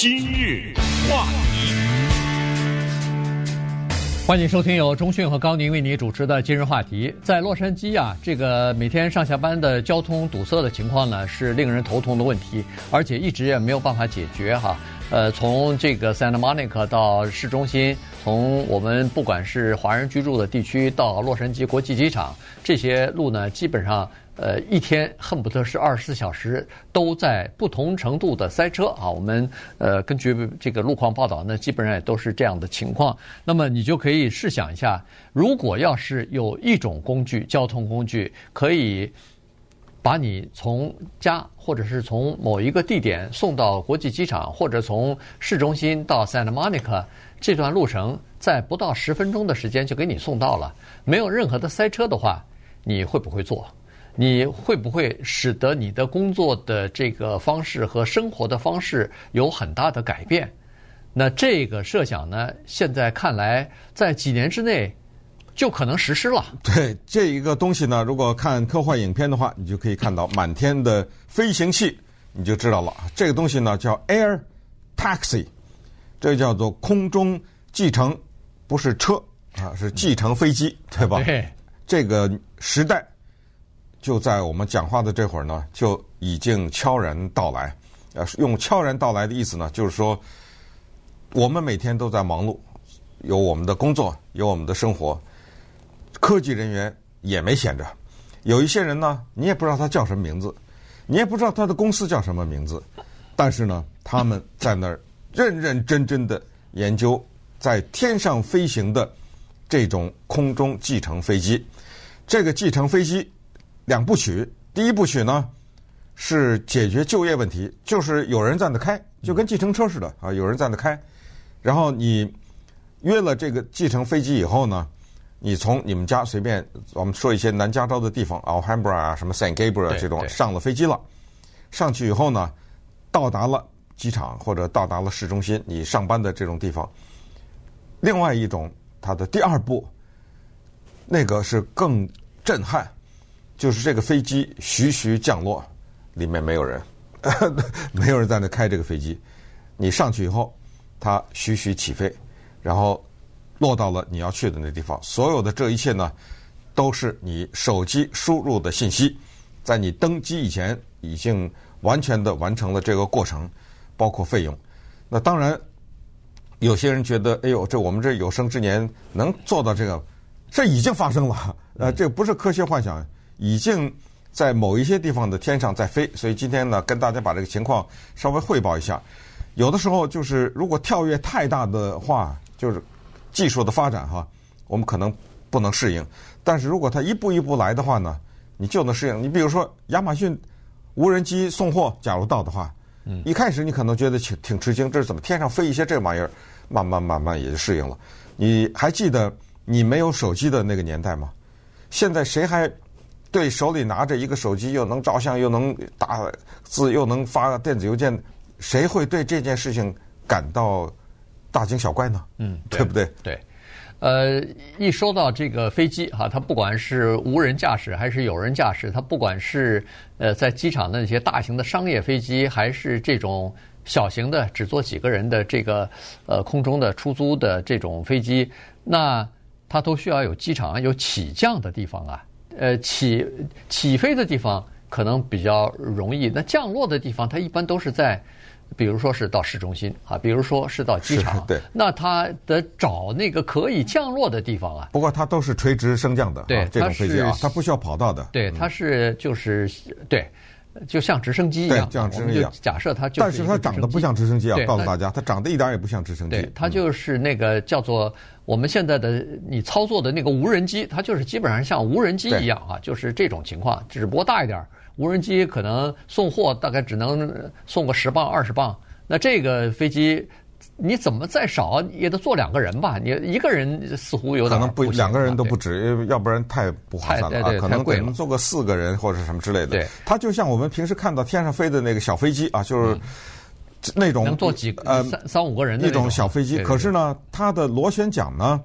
今日话题，欢迎收听由中讯和高宁为你主持的今日话题。在洛杉矶啊，这个每天上下班的交通堵塞的情况呢，是令人头痛的问题，而且一直也没有办法解决哈。呃，从这个 Santa Monica 到市中心，从我们不管是华人居住的地区到洛杉矶国际机场，这些路呢，基本上。呃，一天恨不得是二十四小时都在不同程度的塞车啊！我们呃根据这个路况报道呢，基本上也都是这样的情况。那么你就可以试想一下，如果要是有一种工具，交通工具可以把你从家或者是从某一个地点送到国际机场，或者从市中心到 Santa Monica 这段路程，在不到十分钟的时间就给你送到了，没有任何的塞车的话，你会不会做？你会不会使得你的工作的这个方式和生活的方式有很大的改变？那这个设想呢，现在看来在几年之内就可能实施了。对，这一个东西呢，如果看科幻影片的话，你就可以看到满天的飞行器，你就知道了。这个东西呢叫 Air Taxi，这叫做空中计程，不是车啊，是计程飞机，对吧？对。这个时代。就在我们讲话的这会儿呢，就已经悄然到来。呃，用“悄然到来”的意思呢，就是说，我们每天都在忙碌，有我们的工作，有我们的生活。科技人员也没闲着。有一些人呢，你也不知道他叫什么名字，你也不知道他的公司叫什么名字，但是呢，他们在那儿认认真真的研究在天上飞行的这种空中继承飞机。这个继承飞机。两部曲，第一部曲呢是解决就业问题，就是有人在那开，就跟计程车似的啊，有人在那开。然后你约了这个计程飞机以后呢，你从你们家随便我们说一些南加州的地方，Alhambra 啊，什么 San Gabriel 这种上了飞机了，上去以后呢，到达了机场或者到达了市中心，你上班的这种地方。另外一种，它的第二步，那个是更震撼。就是这个飞机徐徐降落，里面没有人，没有人在那开这个飞机。你上去以后，它徐徐起飞，然后落到了你要去的那地方。所有的这一切呢，都是你手机输入的信息，在你登机以前已经完全的完成了这个过程，包括费用。那当然，有些人觉得，哎呦，这我们这有生之年能做到这个，这已经发生了。呃，这不是科学幻想。已经在某一些地方的天上在飞，所以今天呢，跟大家把这个情况稍微汇报一下。有的时候就是如果跳跃太大的话，就是技术的发展哈，我们可能不能适应。但是如果它一步一步来的话呢，你就能适应。你比如说亚马逊无人机送货，假如到的话，嗯，一开始你可能觉得挺挺吃惊，这是怎么天上飞一些这玩意儿？慢慢慢慢也就适应了。你还记得你没有手机的那个年代吗？现在谁还？对，手里拿着一个手机，又能照相，又能打字，又能发电子邮件，谁会对这件事情感到大惊小怪呢？嗯，对，对不对？对，呃，一说到这个飞机哈，它不管是无人驾驶还是有人驾驶，它不管是呃在机场的那些大型的商业飞机，还是这种小型的只坐几个人的这个呃空中的出租的这种飞机，那它都需要有机场有起降的地方啊。呃，起起飞的地方可能比较容易，那降落的地方，它一般都是在，比如说是到市中心啊，比如说是到机场，对，那它得找那个可以降落的地方啊。不过它都是垂直升降的，对，这种飞机啊，它不需要跑道的。对，它是就是对，就像直升机一样，像直升机一样。假设它就是，但是它长得不像直升机啊，告诉大家，它长得一点也不像直升机。对，它就是那个叫做。我们现在的你操作的那个无人机，它就是基本上像无人机一样啊，就是这种情况，只不过大一点。无人机可能送货大概只能送个十磅二十磅，那这个飞机你怎么再少也得坐两个人吧？你一个人似乎有点可能不两个人都不止，要不然太不划算了啊。可能得坐个四个人或者什么之类的。对，它就像我们平时看到天上飞的那个小飞机啊，就是。那种能坐几个呃三三五个人的那种小飞机，可是呢，它的螺旋桨呢，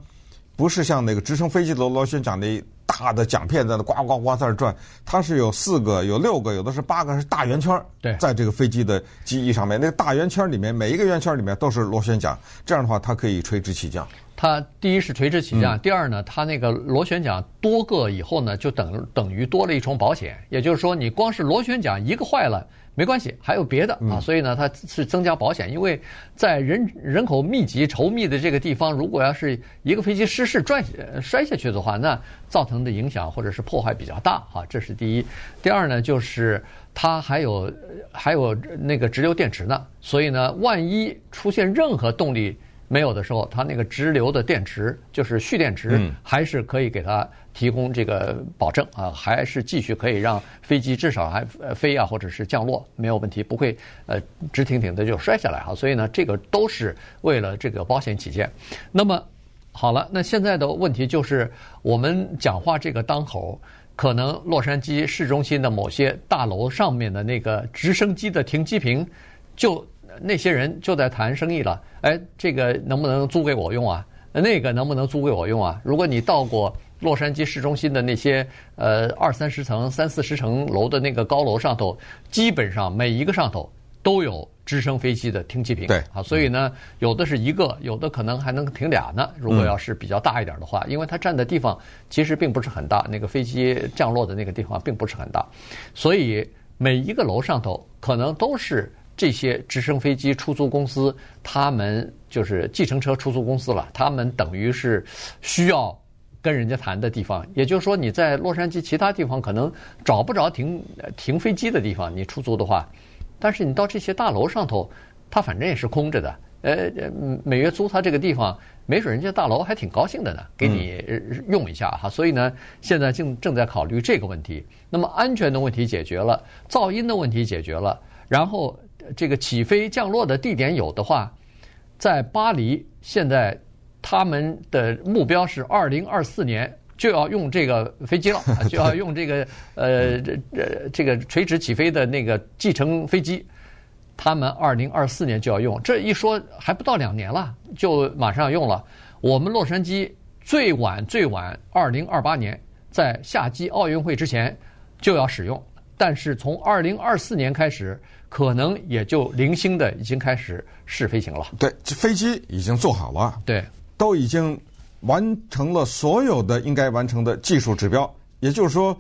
不是像那个直升飞机的螺旋桨那大的桨片在那呱呱呱在那转，它是有四个、有六个，有的是八个，是大圆圈。对，在这个飞机的机翼上面，那个大圆圈里面每一个圆圈里面都是螺旋桨，这样的话它可以垂直起降。它第一是垂直起降，第二呢，它那个螺旋桨多个以后呢，就等等于多了一重保险。也就是说，你光是螺旋桨一个坏了没关系，还有别的啊。所以呢，它是增加保险。因为在人人口密集、稠密的这个地方，如果要是一个飞机失事转摔下去的话，那造成的影响或者是破坏比较大啊。这是第一。第二呢，就是它还有还有那个直流电池呢，所以呢，万一出现任何动力。没有的时候，它那个直流的电池就是蓄电池，还是可以给它提供这个保证啊，还是继续可以让飞机至少还飞啊，或者是降落没有问题，不会呃直挺挺的就摔下来哈。所以呢，这个都是为了这个保险起见。那么好了，那现在的问题就是我们讲话这个当口，可能洛杉矶市中心的某些大楼上面的那个直升机的停机坪就。那些人就在谈生意了，哎，这个能不能租给我用啊？那个能不能租给我用啊？如果你到过洛杉矶市中心的那些呃二三十层、三四十层楼的那个高楼上头，基本上每一个上头都有直升飞机的停机坪。对，啊，所以呢，有的是一个，有的可能还能停俩呢。如果要是比较大一点的话，因为它占的地方其实并不是很大，那个飞机降落的那个地方并不是很大，所以每一个楼上头可能都是。这些直升飞机出租公司，他们就是计程车出租公司了。他们等于是需要跟人家谈的地方。也就是说，你在洛杉矶其他地方可能找不着停停飞机的地方，你出租的话，但是你到这些大楼上头，它反正也是空着的。呃，每月租他这个地方，没准人家大楼还挺高兴的呢，给你用一下哈。所以呢，现在正正在考虑这个问题。那么安全的问题解决了，噪音的问题解决了，然后。这个起飞降落的地点有的话，在巴黎，现在他们的目标是二零二四年就要用这个飞机了，就要用这个呃这这这个垂直起飞的那个继承飞机，他们二零二四年就要用。这一说还不到两年了，就马上要用了。我们洛杉矶最晚最晚二零二八年在夏季奥运会之前就要使用，但是从二零二四年开始。可能也就零星的已经开始试飞行了。对，这飞机已经做好了。对，都已经完成了所有的应该完成的技术指标。也就是说，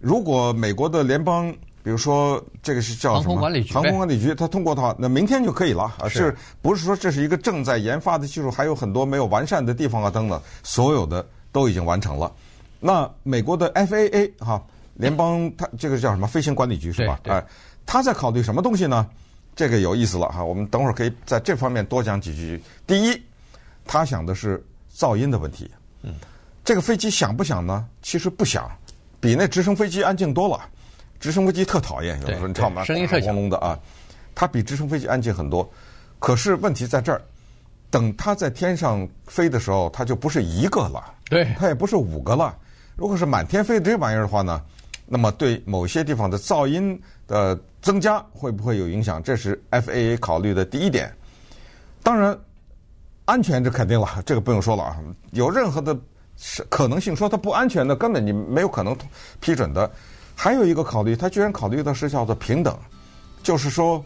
如果美国的联邦，比如说这个是叫什么？航空管理局。航空管理局，它通过的话，那明天就可以了。啊，是不是说这是一个正在研发的技术，还有很多没有完善的地方啊？等等，所有的都已经完成了。那美国的 FAA 哈，联邦它这个叫什么？飞行管理局是吧？哎。他在考虑什么东西呢？这个有意思了哈，我们等会儿可以在这方面多讲几句。第一，他想的是噪音的问题。嗯，这个飞机响不响呢？其实不响，比那直升飞机安静多了。直升飞机特讨厌，有的时候你知道吗？声音特轰隆的啊，它比直升飞机安静很多。可是问题在这儿，等它在天上飞的时候，它就不是一个了，对，它也不是五个了。如果是满天飞这玩意儿的话呢，那么对某些地方的噪音的增加会不会有影响？这是 FAA 考虑的第一点。当然，安全这肯定了，这个不用说了啊。有任何的可能性说它不安全的，根本你没有可能批准的。还有一个考虑，他居然考虑的是叫做平等，就是说，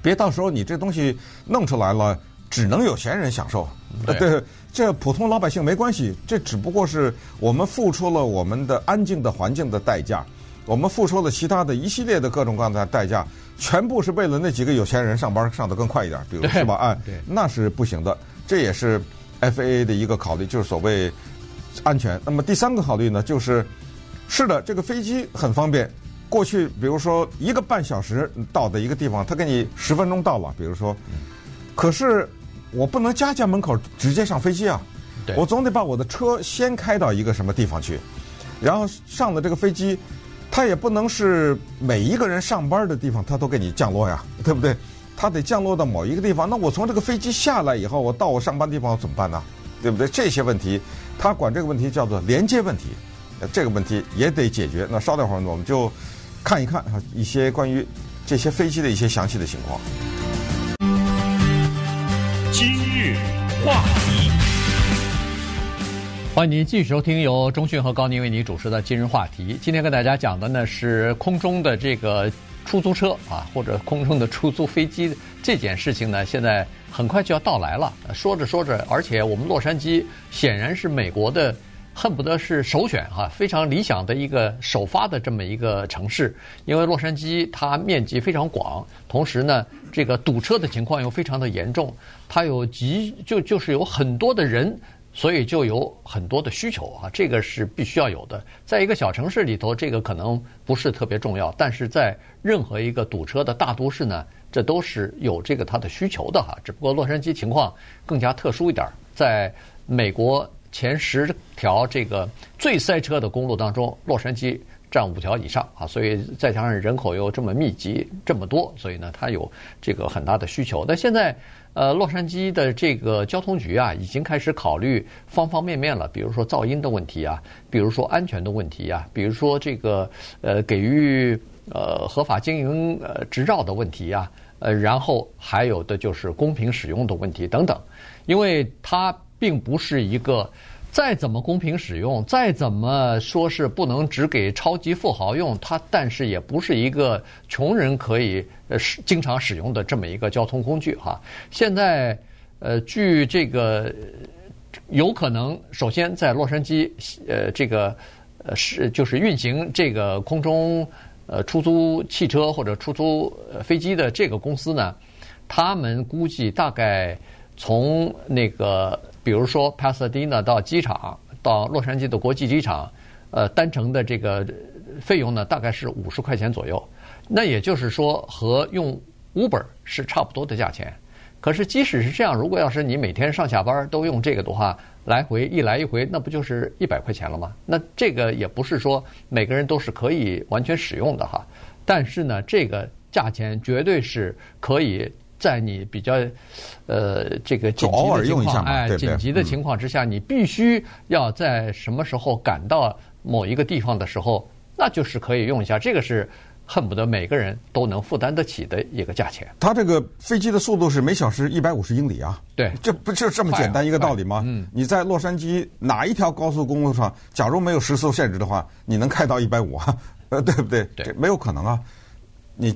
别到时候你这东西弄出来了，只能有钱人享受。对，对，这普通老百姓没关系。这只不过是我们付出了我们的安静的环境的代价。我们付出了其他的一系列的各种各样的代价，全部是为了那几个有钱人上班上得更快一点，比如是吧？啊，那是不行的。这也是 FAA 的一个考虑，就是所谓安全。那么第三个考虑呢，就是是的，这个飞机很方便。过去比如说一个半小时到的一个地方，他给你十分钟到了，比如说，可是我不能家家门口直接上飞机啊，我总得把我的车先开到一个什么地方去，然后上的这个飞机。它也不能是每一个人上班的地方，它都给你降落呀，对不对？它得降落到某一个地方。那我从这个飞机下来以后，我到我上班地方怎么办呢？对不对？这些问题，他管这个问题叫做连接问题，这个问题也得解决。那稍等会儿，我们就看一看啊一些关于这些飞机的一些详细的情况。话题。欢迎您继续收听由中讯和高宁为您主持的今日话题。今天跟大家讲的呢是空中的这个出租车啊，或者空中的出租飞机这件事情呢，现在很快就要到来了。说着说着，而且我们洛杉矶显然是美国的恨不得是首选哈，非常理想的一个首发的这么一个城市。因为洛杉矶它面积非常广，同时呢，这个堵车的情况又非常的严重，它有极就就是有很多的人。所以就有很多的需求啊，这个是必须要有的。在一个小城市里头，这个可能不是特别重要，但是在任何一个堵车的大都市呢，这都是有这个它的需求的哈。只不过洛杉矶情况更加特殊一点，在美国前十条这个最塞车的公路当中，洛杉矶占五条以上啊，所以再加上人口又这么密集这么多，所以呢，它有这个很大的需求。但现在。呃，洛杉矶的这个交通局啊，已经开始考虑方方面面了，比如说噪音的问题啊，比如说安全的问题啊，比如说这个呃给予呃合法经营呃执照的问题啊，呃，然后还有的就是公平使用的问题等等，因为它并不是一个。再怎么公平使用，再怎么说是不能只给超级富豪用，它但是也不是一个穷人可以呃使经常使用的这么一个交通工具哈。现在呃，据这个有可能，首先在洛杉矶呃这个呃是就是运行这个空中呃出租汽车或者出租飞机的这个公司呢，他们估计大概从那个。比如说，帕萨迪纳到机场，到洛杉矶的国际机场，呃，单程的这个费用呢，大概是五十块钱左右。那也就是说，和用 Uber 是差不多的价钱。可是，即使是这样，如果要是你每天上下班都用这个的话，来回一来一回，那不就是一百块钱了吗？那这个也不是说每个人都是可以完全使用的哈。但是呢，这个价钱绝对是可以。在你比较，呃，这个紧急的情况，哎，紧急的情况之下，你必须要在什么时候赶到某一个地方的时候，那就是可以用一下。这个是恨不得每个人都能负担得起的一个价钱。它这个飞机的速度是每小时一百五十英里啊，对，这不就这么简单一个道理吗？嗯，你在洛杉矶哪一条高速公路上，假如没有时速限制的话，你能开到一百五啊？呃，对不对？对，没有可能啊，你。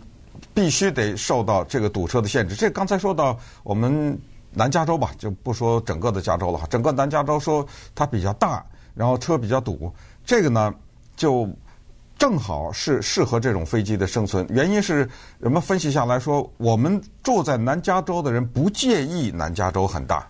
必须得受到这个堵车的限制。这刚才说到我们南加州吧，就不说整个的加州了哈。整个南加州说它比较大，然后车比较堵，这个呢就正好是适合这种飞机的生存。原因是人们分析下来说，我们住在南加州的人不介意南加州很大，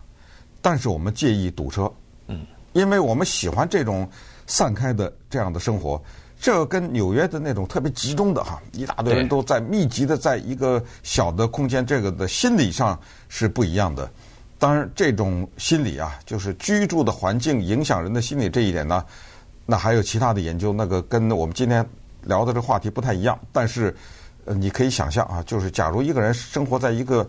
但是我们介意堵车。嗯，因为我们喜欢这种散开的这样的生活。这跟纽约的那种特别集中的哈，一大堆人都在密集的在一个小的空间，这个的心理上是不一样的。当然，这种心理啊，就是居住的环境影响人的心理这一点呢，那还有其他的研究，那个跟我们今天聊的这个话题不太一样。但是，呃，你可以想象啊，就是假如一个人生活在一个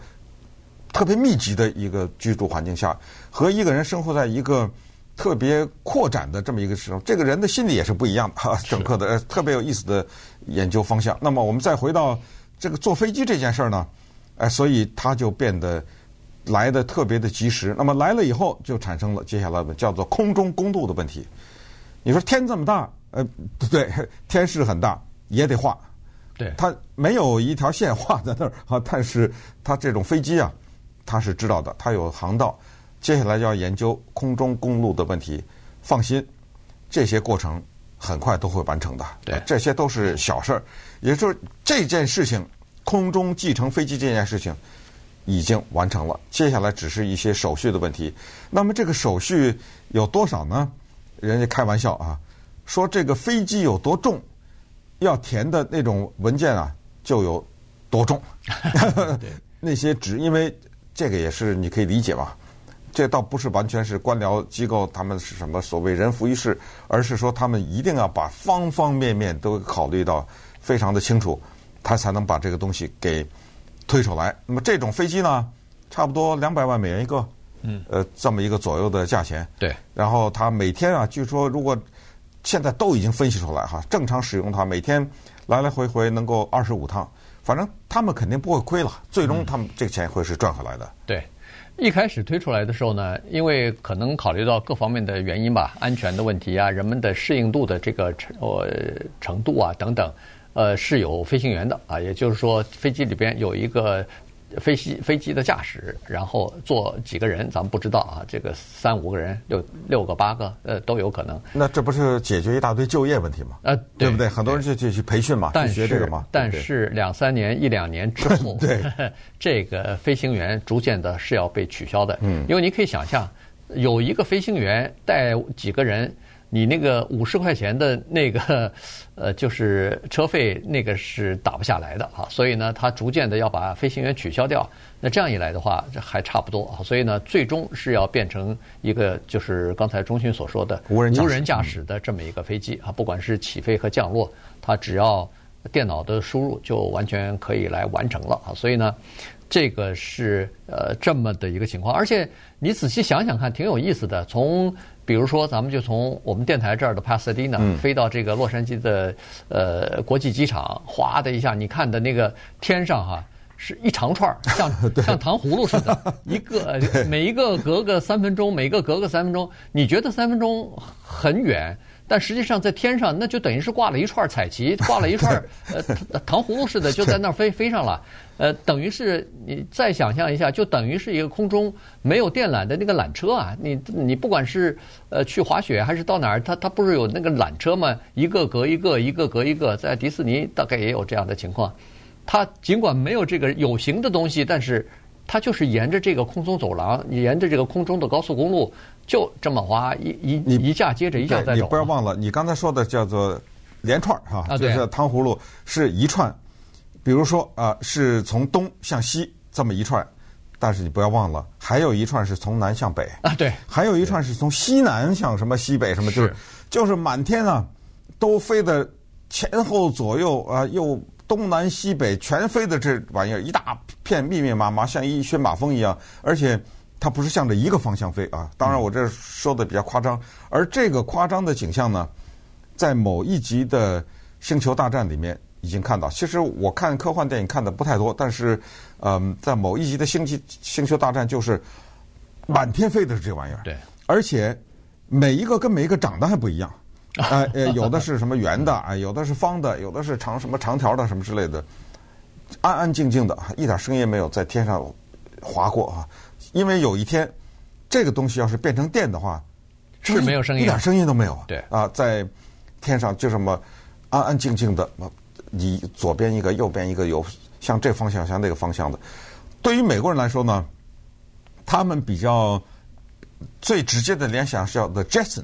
特别密集的一个居住环境下，和一个人生活在一个。特别扩展的这么一个时候，这个人的心理也是不一样的哈。整个的特别有意思的研究方向。那么我们再回到这个坐飞机这件事儿呢，哎，所以它就变得来的特别的及时。那么来了以后，就产生了接下来的叫做空中公路的问题。你说天这么大，呃，对，天是很大，也得画。对，它没有一条线画在那儿啊，但是它这种飞机啊，它是知道的，它有航道。接下来就要研究空中公路的问题，放心，这些过程很快都会完成的。对，这些都是小事儿。也就是，这件事情，空中继承飞机这件事情已经完成了，接下来只是一些手续的问题。那么这个手续有多少呢？人家开玩笑啊，说这个飞机有多重，要填的那种文件啊就有多重。那些纸，因为这个也是你可以理解嘛。这倒不是完全是官僚机构，他们是什么所谓人浮于事，而是说他们一定要把方方面面都考虑到非常的清楚，他才能把这个东西给推出来。那么这种飞机呢，差不多两百万美元一个，嗯，呃，这么一个左右的价钱。对。然后他每天啊，据说如果现在都已经分析出来哈，正常使用它，每天来来回回能够二十五趟。反正他们肯定不会亏了，最终他们这个钱会是赚回来的。嗯、对，一开始推出来的时候呢，因为可能考虑到各方面的原因吧，安全的问题啊，人们的适应度的这个程呃程度啊等等，呃是有飞行员的啊，也就是说飞机里边有一个。飞机飞机的驾驶，然后坐几个人，咱们不知道啊。这个三五个人、六六个、八个，呃，都有可能。那这不是解决一大堆就业问题吗？呃，对，对不对？很多人就就去培训嘛，去学这个嘛。但是两三年、一两年之后，对，这个飞行员逐渐的是要被取消的。嗯，因为你可以想象，有一个飞行员带几个人。你那个五十块钱的那个，呃，就是车费，那个是打不下来的啊。所以呢，他逐渐的要把飞行员取消掉。那这样一来的话，这还差不多啊。所以呢，最终是要变成一个，就是刚才中勋所说的无人无人驾驶的这么一个飞机啊。不管是起飞和降落，它只要电脑的输入就完全可以来完成了啊。所以呢，这个是呃这么的一个情况。而且你仔细想想看，挺有意思的。从比如说，咱们就从我们电台这儿的帕萨迪纳飞到这个洛杉矶的呃国际机场，哗的一下，你看的那个天上哈、啊，是一长串儿，像像糖葫芦似的，一个每一个隔个三分钟，每一个隔个三分钟，你觉得三分钟很远。但实际上，在天上那就等于是挂了一串彩旗，挂了一串 呃糖葫芦似的，就在那儿飞飞上了。呃，等于是你再想象一下，就等于是一个空中没有电缆的那个缆车啊。你你不管是呃去滑雪还是到哪儿，它它不是有那个缆车吗？一个隔一个，一个隔一个，在迪士尼大概也有这样的情况。它尽管没有这个有形的东西，但是它就是沿着这个空中走廊，沿着这个空中的高速公路。就这么滑，一一你一架接着一架在走。你不要忘了，你刚才说的叫做连串哈，就是糖葫芦是一串。比如说啊，是从东向西这么一串，但是你不要忘了，还有一串是从南向北啊，对，还有一串是从西南向什么西北什么，就是就是满天啊，都飞的前后左右啊，又东南西北全飞的这玩意儿，一大片密密麻麻，像一旋马蜂一样，而且。它不是向着一个方向飞啊！当然，我这说的比较夸张。而这个夸张的景象呢，在某一集的《星球大战》里面已经看到。其实我看科幻电影看的不太多，但是，嗯，在某一集的《星际星球大战》就是满天飞的是这玩意儿。对。而且每一个跟每一个长得还不一样。呃 呃，有的是什么圆的啊，有的是方的，有的是长什么长条的什么之类的，安安静静的，一点声音没有，在天上划过啊。因为有一天，这个东西要是变成电的话，是没有声音，一点声音都没有。对啊，在天上就这么安安静静的，你左边一个，右边一个，有向这方向，向那个方向的。对于美国人来说呢，他们比较最直接的联想是叫 The Jetsons。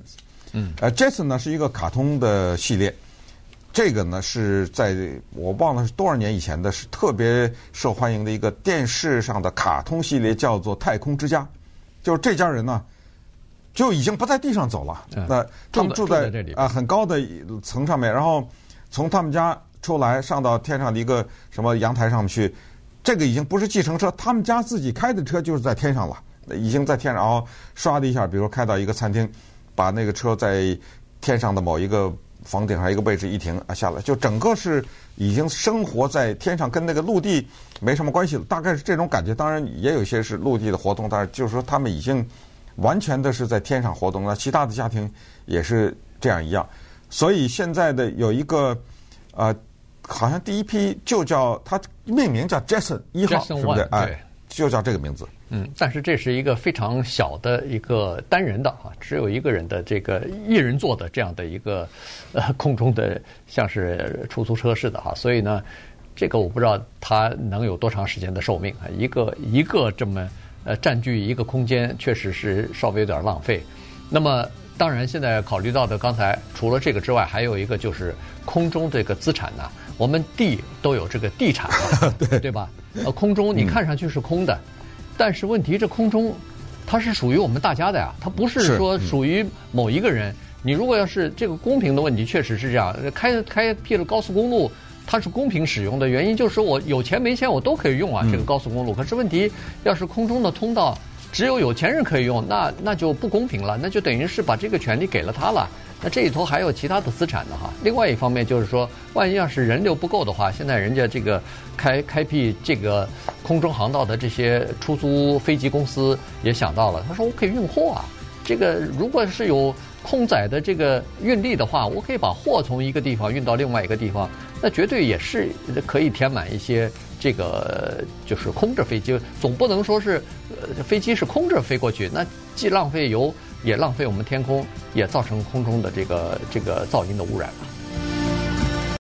嗯，呃，Jetson 呢是一个卡通的系列。这个呢是在我忘了是多少年以前的，是特别受欢迎的一个电视上的卡通系列，叫做《太空之家》。就是这家人呢，就已经不在地上走了，那他们住在啊很高的层上面，然后从他们家出来上到天上的一个什么阳台上面去。这个已经不是计程车，他们家自己开的车就是在天上了，已经在天上，然后唰的一下，比如开到一个餐厅，把那个车在天上的某一个。房顶上一个位置一停啊，下来就整个是已经生活在天上，跟那个陆地没什么关系了。大概是这种感觉，当然也有一些是陆地的活动，但是就是说他们已经完全的是在天上活动了。其他的家庭也是这样一样，所以现在的有一个呃，好像第一批就叫它命名叫 Jetson 一号，是不是？哎，就叫这个名字。嗯，但是这是一个非常小的一个单人的啊，只有一个人的这个一人坐的这样的一个呃 空中的像是出租车似的哈，所以呢，这个我不知道它能有多长时间的寿命啊，一个一个这么呃占据一个空间，确实是稍微有点浪费。那么当然现在考虑到的，刚才除了这个之外，还有一个就是空中这个资产呢，我们地都有这个地产嘛，对对吧？呃，空中你看上去是空的。嗯但是问题，这空中它是属于我们大家的呀，它不是说属于某一个人。你如果要是这个公平的问题，确实是这样。开开辟了高速公路，它是公平使用的原因，就是说我有钱没钱我都可以用啊，这个高速公路。可是问题，要是空中的通道只有有钱人可以用，那那就不公平了，那就等于是把这个权利给了他了。那这里头还有其他的资产的哈。另外一方面就是说，万一要是人流不够的话，现在人家这个开开辟这个空中航道的这些出租飞机公司也想到了，他说我可以运货啊。这个如果是有空载的这个运力的话，我可以把货从一个地方运到另外一个地方，那绝对也是可以填满一些这个就是空着飞机，总不能说是呃飞机是空着飞过去，那既浪费油，也浪费我们天空，也造成空中的这个这个噪音的污染了。